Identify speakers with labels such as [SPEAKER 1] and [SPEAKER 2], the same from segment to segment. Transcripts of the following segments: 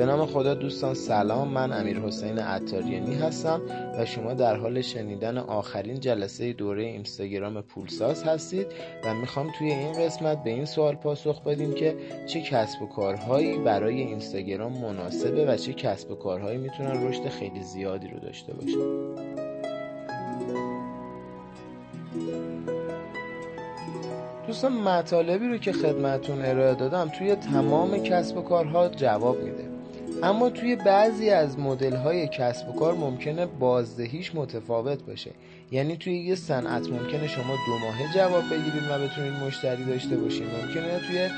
[SPEAKER 1] به نام خدا دوستان سلام. من امیر حسین عطاریانی هستم و شما در حال شنیدن آخرین جلسه دوره اینستاگرام پولساز هستید و می‌خوام توی این قسمت به این سوال پاسخ بدیم که چه کسب و کارهایی برای اینستاگرام مناسبه و چه کسب و کارهایی می‌تونن رشد خیلی زیادی رو داشته باشن. دوستان مطالبی رو که خدمتون ارائه دادم توی تمام کسب و کارها جواب میده. اما توی بعضی از مدل های کسب و کار ممکنه بازدهیش متفاوت باشه. یعنی توی یه صنعت ممکنه شما دو ماهه جواب بگیرید و بتونید مشتری داشته باشید ممکنه توی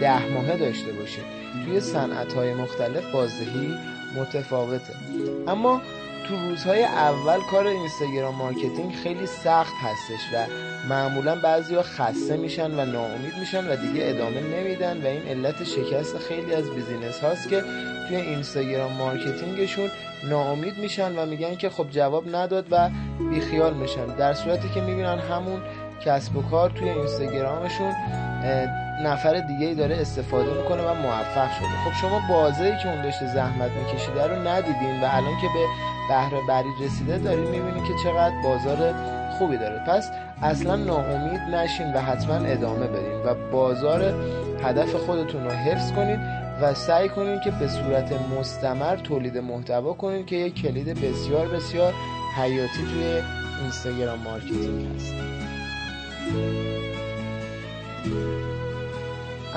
[SPEAKER 1] ده ماهه داشته باشید توی صنعت های مختلف بازدهی متفاوته. اما تو روزهای اول کار اینستاگرام marketing خیلی سخت هستش و معمولا بعضی خسته میشن و ناامید میشن و دیگه ادامه نمیدن و این علت شکست خیلی از business هاست که توی اینستاگرام مارکتینگشون ناامید میشن و میگن که خب جواب نداد و بیخیال میشن. در صورتی که می‌بینن همون کسب و کار توی اینستاگرامشون نفر دیگه ای داره استفاده می‌کنه و موفق شده. خب شما بازه که اون داشته زحمت میکشیده رو ندیدین و الان که به بهره بری رسیده دارین می‌بینین که چقدر بازار خوبی داره. پس اصلا ناامید نشین و حتما ادامه بدین و بازار هدف خودتون رو حفظ کنید و سعی کنید که به صورت مستمر تولید محتوا کنید که یک کلید بسیار بسیار حیاتی توی اینستاگرام marketing هست.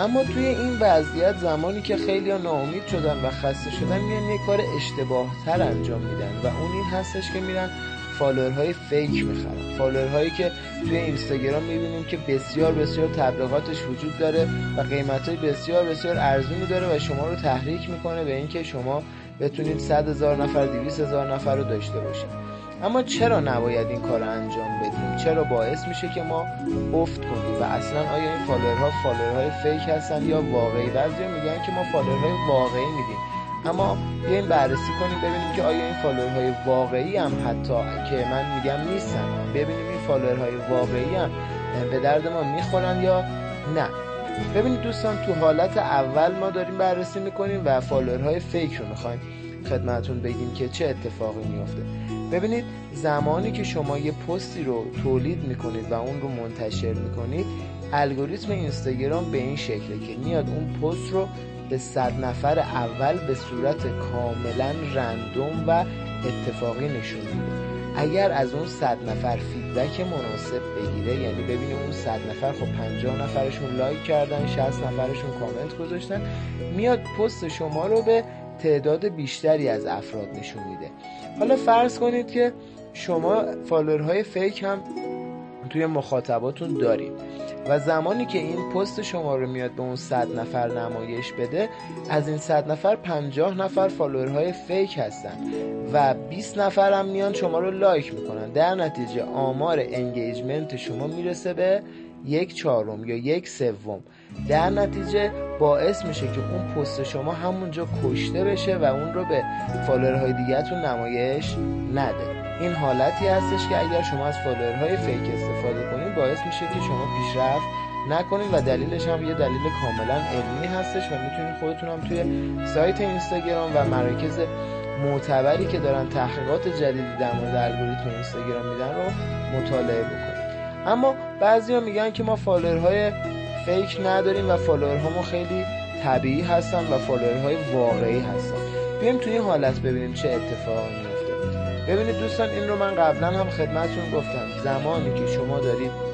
[SPEAKER 1] اما توی این وضعیت زمانی که خیلی ها ناامید شدن و خسته شدن میان یه کار اشتباه تر انجام میدن و اون این هستش که میرن follower های fake می‌خرن. follower هایی که توی اینستاگرام می‌بینیم که بسیار بسیار تبلیغاتش وجود داره و قیمت های بسیار بسیار ارزونی داره و شما رو تحریک می‌کنه به اینکه شما بتونید 100 هزار نفر 200 هزار نفر رو داشته باشید. اما چرا نباید این کار انجام بدیم؟ چرا باعث میشه که ما افت کنیم؟ و اصلا آیا این follower ها follower های fake هستن یا واقعی؟ بعضی میگن که ما follower های واقعی میدیم. اما بیایم بررسی کنیم ببینیم که آیا این follower های واقعی هم حتی که من میگم نیستن. ببینیم این follower های واقعی هم به درد ما می‌خورن یا نه. ببینید دوستان تو حالت اول ما داریم بررسی می‌کنیم و follower های fake رو می‌خوایم خدمتون بگیم که چه اتفاقی میفته ببینید زمانی که شما یه پستی رو تولید می‌کنید و اون رو منتشر می‌کنید الگوریتم اینستاگرام به این شکله که میاد اون پست رو به صد نفر اول به صورت کاملا random و اتفاقی نشون میده. اگر از اون صد نفر feedback مناسب بگیره یعنی ببینه اون صد نفر خب 50 نفرشون like کردن 60 نفرشون کامنت گذاشتن میاد پست شما رو به تعداد بیشتری از افراد نشون میده. حالا فرض کنید که شما follower های fake هم توی مخاطباتون دارید و زمانی که این پست شما رو میاد به اون صد نفر نمایش بده از این صد نفر 50 نفر follower های fake هستن و 20 نفر هم میان شما رو like می‌کنن. در نتیجه آمار engagement شما می‌رسه به یک چهارم یا یک سوم. در نتیجه باعث میشه که اون پست شما همونجا کشته بشه و اون رو به follower های دیگه‌تون نمایش نده. این حالتی هستش که اگر شما از follower های fake استفاده کنید باعث میشه که شما پیشرفت نکنید و دلیلش هم یه دلیل کاملا علمی هستش و می‌تونید خودتون هم توی سایت اینستاگرام و مراکز معتبری که دارن تحقیقات جدیدی در مورد الگوریتم اینستاگرام میدن رو مطالعه بکنید. اما بعضیا میگن که ما فالوورهای fake نداریم و فالوورهامون خیلی طبیعی هستن و فالوورهای واقعی هستن. بیایم توی این حالت ببینیم چه اتفاقی میفته ببینید دوستان این رو من قبلا هم خدمتتون گفتم. زمانی که شما دارید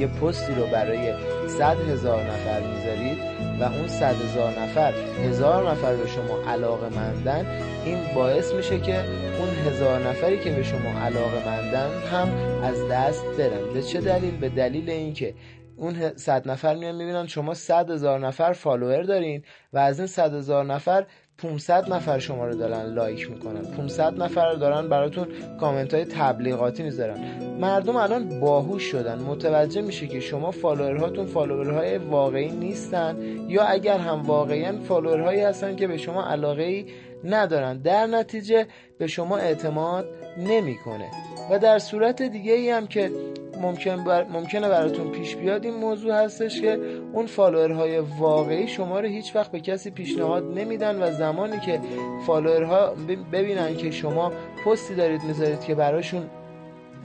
[SPEAKER 1] یه پستی رو برای صد هزار نفر می‌ذارید و اون صد هزار نفر هزار نفر به شما علاقه مندن این باعث میشه که اون هزار نفری که به شما علاقه مندن هم از دست برن به چه دلیل؟ به دلیل اینکه اون صد نفر میان می‌بینن. شما صد هزار نفر فالوور دارین و از این صد هزار نفر 500 نفر شما رو دارن لایک می‌کنن. 500 نفر دارن براتون کامنت های تبلیغاتی می‌ذارن. مردم الان باهوش شدن. متوجه میشه که شما فالوورهاتون فالوورهای واقعی نیستن یا اگر هم واقعا فالوورهایی هستن که به شما علاقه ای ندارن. در نتیجه به شما اعتماد نمی‌کنه. و در صورت دیگه ای هم که ممکن بر... ممکنه براتون پیش بیاد این موضوع هستش که اون فالوورهای واقعی شما رو هیچ وقت به کسی پیشنهاد نمیدن و زمانی که فالوورها ببینن که شما پستی دارید می‌ذارید که براشون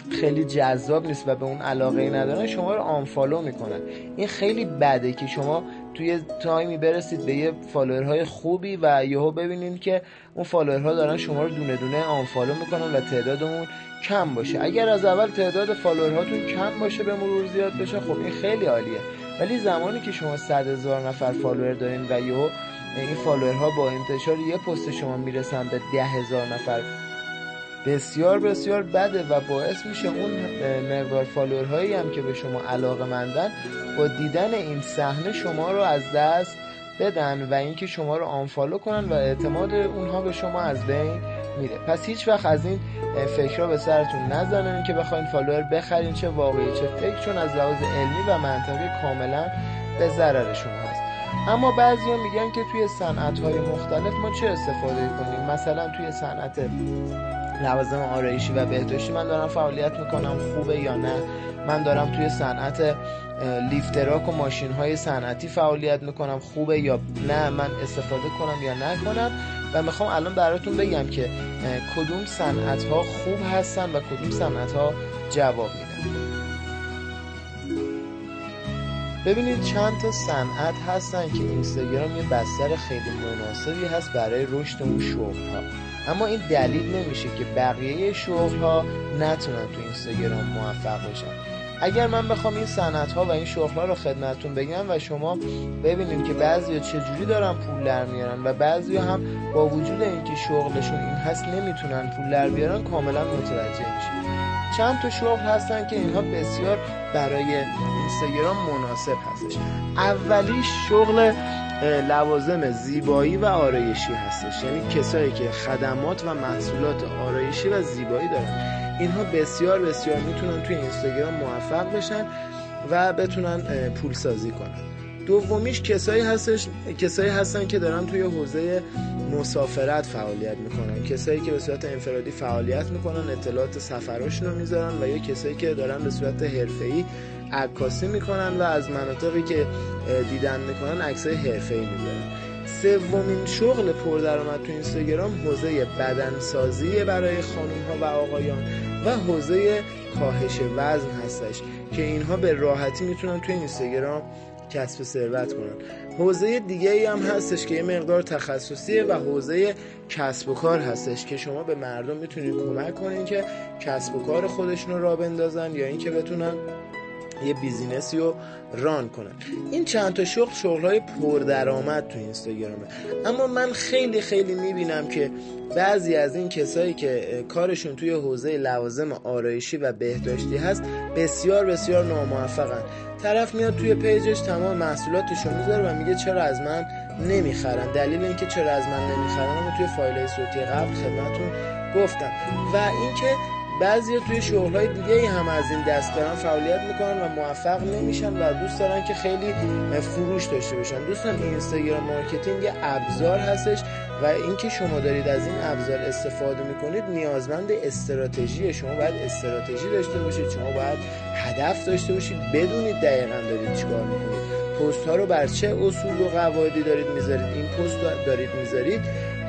[SPEAKER 1] خیلی جذاب نیست و به اون علاقه ای ندارن شما رو unfollow می‌کنن. این خیلی بده که شما توی time ی برسید به یه فالوورهای خوبی و یهو ببینید که اون فالوورها دارن شما رو دونه دونه unfollow می‌کنن و تعدادمون کم باشه. اگر از اول تعداد فالوورهاتون کم باشه به مرور زیاد بشه خب این خیلی عالیه. ولی زمانی که شما صد هزار نفر فالوور دارین و یهو این فالوورها با انتشار یه پست شما می‌رسن به ده هزار نفر بسیار بسیار بده و باعث میشه اون مقدار فالوورهایی هم که به شما علاقه مندن با دیدن این صحنه شما رو از دست بدن و اینکه شما رو unfollow کنن و اعتماد اونها به شما از بین میره. پس هیچ وقت از این فکرها به سرتون نزنن که بخواین فالوور بخرین چه واقعی چه fake چون از لحاظ علمی و منطقی کاملا به ضرر شما هست. اما بعضی میگن که توی صنعت های مختلف ما چه استفاده کنیم؟ مثلا توی صنعت لوازم آرایشی و بهداشتی. من دارم فعالیت می‌کنم خوبه یا نه. من دارم توی صنعت لیفتراک و ماشین های صنعتی فعالیت می‌کنم. خوبه یا نه من استفاده کنم یا نکنم. و می‌خوام الان براتون بگم که کدوم صنعت ها خوب هستن و کدوم صنعت ها جواب میدن. ببینید چند تا صنعت هستن که اینستاگرام یه بستر خیلی مناسبی هست برای رشد اون شغل ها اما این دلیل نمیشه که بقیه شغل ها نتونن تو اینستاگرام موفق باشن. اگر من بخوام این صنعت ها و این شغل ها رو خدمتتون بگم و شما ببینید که بعضی چجوری دارن پول در میارن و بعضی هم با وجود اینکه شغلشون این هست نمی‌تونن پول در بیارن کاملا متوجه میشید چند تا شغل هستن که اینها بسیار برای اینستاگرام مناسب هستش. اولی شغل لوازم زیبایی و آرایشی هستش. یعنی کسایی که خدمات و محصولات آرایشی و زیبایی دارن. اینها بسیار بسیار می‌تونن توی اینستاگرام موفق بشن و بتونن پول سازی کنن. دومیش کسایی هستش کسایی هستن که دارن توی حوزه مسافرت فعالیت می‌کنن. کسایی که به صورت انفرادی فعالیت می‌کنن اطلاعات سفراشون رو می‌ذارن و یا کسایی که دارن به صورت حرفه‌ای عکاسی می‌کنن و از مناطقی که دیدن می‌کنن عکسای حرفه‌ای می‌ذارن. سومین شغل پردرآمد تو اینستاگرام حوزه بدنسازی برای خانم ها و آقایان و حوزه کاهش وزن هستش که اینها به راحتی می‌تونن توی اینستاگرام کسب ثروت کنن. حوزه دیگه ای هم هستش که یه مقدار تخصصیه و حوزه کسب و کار هستش که شما به مردم می‌تونید کمک کنین که کسب و کار خودشون رو را بندازن یا اینکه بتونن یه business ی رو run کنن. این چند تا شغل شغل های پردرآمد تو اینستاگرامه. اما من خیلی خیلی می‌بینم که بعضی از این کسایی که کارشون توی حوزه لوازم آرایشی و بهداشتی هست بسیار بسیار ناموفقن. طرف میاد توی page ش تمام محصولاتش رو می‌ذاره و میگه چرا از من نمی‌خرن دلیل اینکه چرا از من نمی‌خرن اما توی فایل صوتی قبل خدمتتون گفتم. و اینکه بعضی توی شغلهای دیگه هم از این دست دارن فعالیت می‌کنن و موفق نمیشن و دوست دارن که خیلی فروش داشته باشن. دوستان اینستاگرام marketing ابزار هستش و اینکه شما دارید از این ابزار استفاده می‌کنید نیازمند استراتژی شما باید استراتژی داشته باشید شما باید هدف داشته باشید بدونید دقیقا دارید چیکار می‌کنید. پست ها رو بر چه اصول و قواعدی دارید می‌ذارید؟ این پست دارید می‌ذارید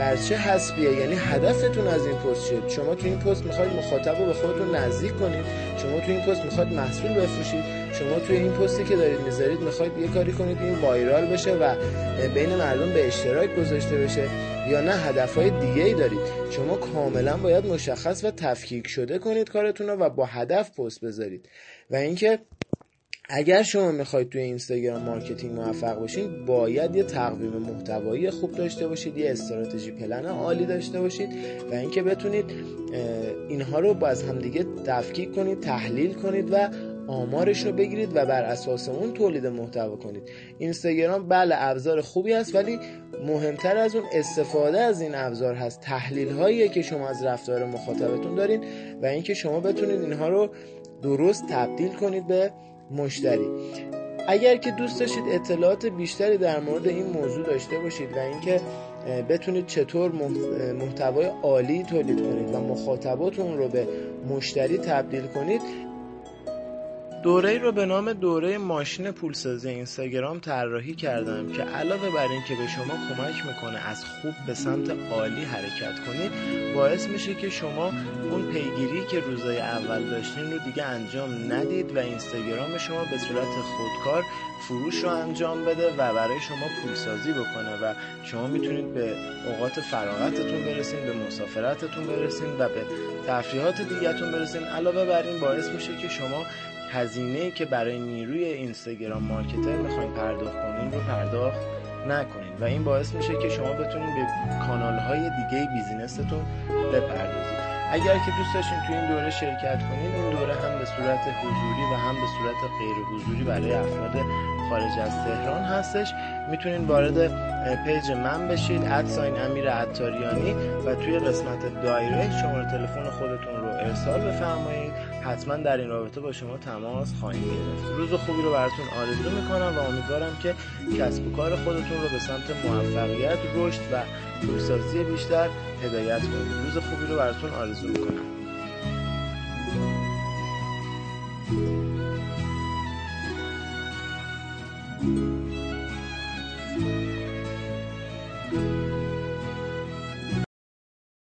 [SPEAKER 1] بر چه حسبیه؟ یعنی هدفتون از این پست چیه؟ شما تو این پست می‌خواید مخاطب رو به خودتون نزدیک کنید. شما تو این پست می‌خواید محصول بفروشید. شما توی این پستی که دارید می‌ذارید می‌خواید یه کاری کنید این viral بشه و بین مردم به اشتراک گذاشته بشه یا نه هدفهای دیگه ای دارید. شما کاملا باید مشخص و تفکیک شده کنید کارتون رو و با هدف پست بذارید. و اینکه اگر شما می‌خواید توی اینستاگرام marketing موفق باشین باید یه تقویم محتوایی خوب داشته باشید یه استراتژی پلن عالی داشته باشید و اینکه بتونید اینها رو با از همدیگه تفکیک کنید تحلیل کنید و آمارش رو بگیرید و بر اساس اون تولید محتوا کنید. اینستاگرام بله ابزار خوبی است ولی مهمتر از اون استفاده از این ابزار هست. تحلیل هایی که شما از رفتار مخاطبتون دارین و اینکه شما بتونید اینها رو درست تبدیل کنید به مشتری. اگر که دوست داشتید اطلاعات بیشتری در مورد این موضوع داشته باشید و اینکه بتونید چطور محتوای عالی تولید کنید و مخاطباتون رو به مشتری تبدیل کنید دوره رو به نام دوره ماشین پولسازی اینستاگرام طراحی کردم که علاوه بر این که به شما کمک می‌کنه از خوب به سمت عالی حرکت کنید باعث میشه که شما اون پیگیری که روزای اول داشتین رو دیگه انجام ندید و اینستاگرام شما به صورت خودکار فروش رو انجام بده و برای شما پولسازی بکنه و شما می‌تونید به اوقات فراغتتون برسین به مسافرتتون برسین و به تفریحات دیگهتون برسین. علاوه بر این باعث میشه که شما هزینه که برای نیروی اینستاگرام مارکتر می‌خواین پرداخت کنین رو پرداخت نکنین. و این باعث میشه که شما بتونین به کانال های دیگه بیزینستون بپردازید. اگر که دوست داشتین توی این دوره شرکت کنید این دوره هم به صورت حضوری و هم به صورت غیر حضوری برای افراد خارج از تهران هستش. می‌تونین وارد page من بشید at sign امیر عطاریانی و توی قسمت direct شماره تلفن خودتون رو ارسال بفرمایید حتما در این رابطه با شما تماس خواهیم گرفت. روز خوبی رو براتون آرزو می‌کنم و امیدوارم که کسب و کار خودتون رو به سمت موفقیت رشد و پولسازی بیشتر هدایت کنید. روز خوبی رو براتون آرزو می‌کنم.